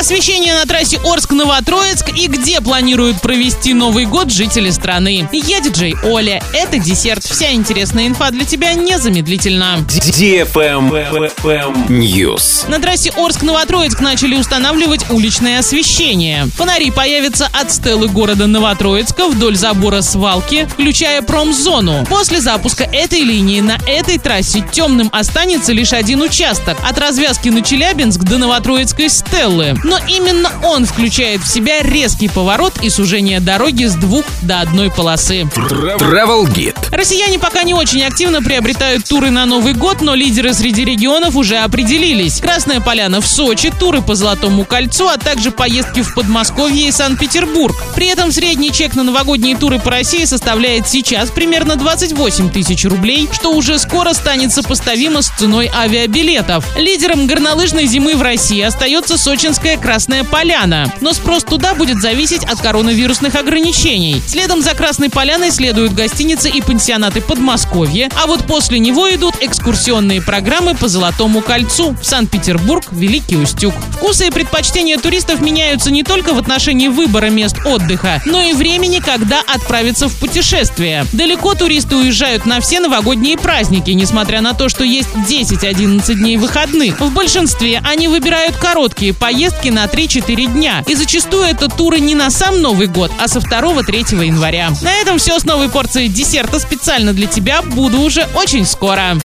Освещение на трассе Орск-Новотроицк и где планируют провести Новый год жители страны. Я диджей Оля. Это десерт. Вся интересная инфа для тебя незамедлительно. News. На трассе Орск-Новотроицк начали устанавливать уличное освещение. Фонари появятся от стелы города Новотроицка вдоль забора свалки, включая промзону. После запуска этой линии на этой трассе темным останется лишь один участок от развязки на Челябинск до Новотроицкой стеллы. Но именно он включает в себя резкий поворот и сужение дороги с двух до одной полосы. Travel Guide. Россияне пока не очень активно приобретают туры на Новый год, но лидеры среди регионов уже определились. Красная Поляна в Сочи, туры по Золотому кольцу, а также поездки в Подмосковье и Санкт-Петербург. При этом средний чек на новогодние туры по России составляет сейчас примерно 28 тысяч рублей, что уже скоро станет сопоставимо с ценой авиабилетов. Лидером горнолыжной зимы в России остается сочинская Красная Поляна, но спрос туда будет зависеть от коронавирусных ограничений. Следом за Красной Поляной следуют гостиницы и пансионаты Подмосковья, а вот после него идут экскурсионные программы по Золотому кольцу в Санкт-Петербург, Великий Устюг. Вкусы и предпочтения туристов меняются не только в отношении выбора мест отдыха, но и времени, когда отправиться в путешествие. Далеко туристы уезжают на все новогодние праздники, несмотря на то, что есть 10-11 дней выходных. В большинстве они выбирают короткие поездки на 3-4 дня. И зачастую это туры не на сам Новый год, а со 2-3 января. На этом все с новой порцией десерта специально для тебя. Буду уже очень скоро.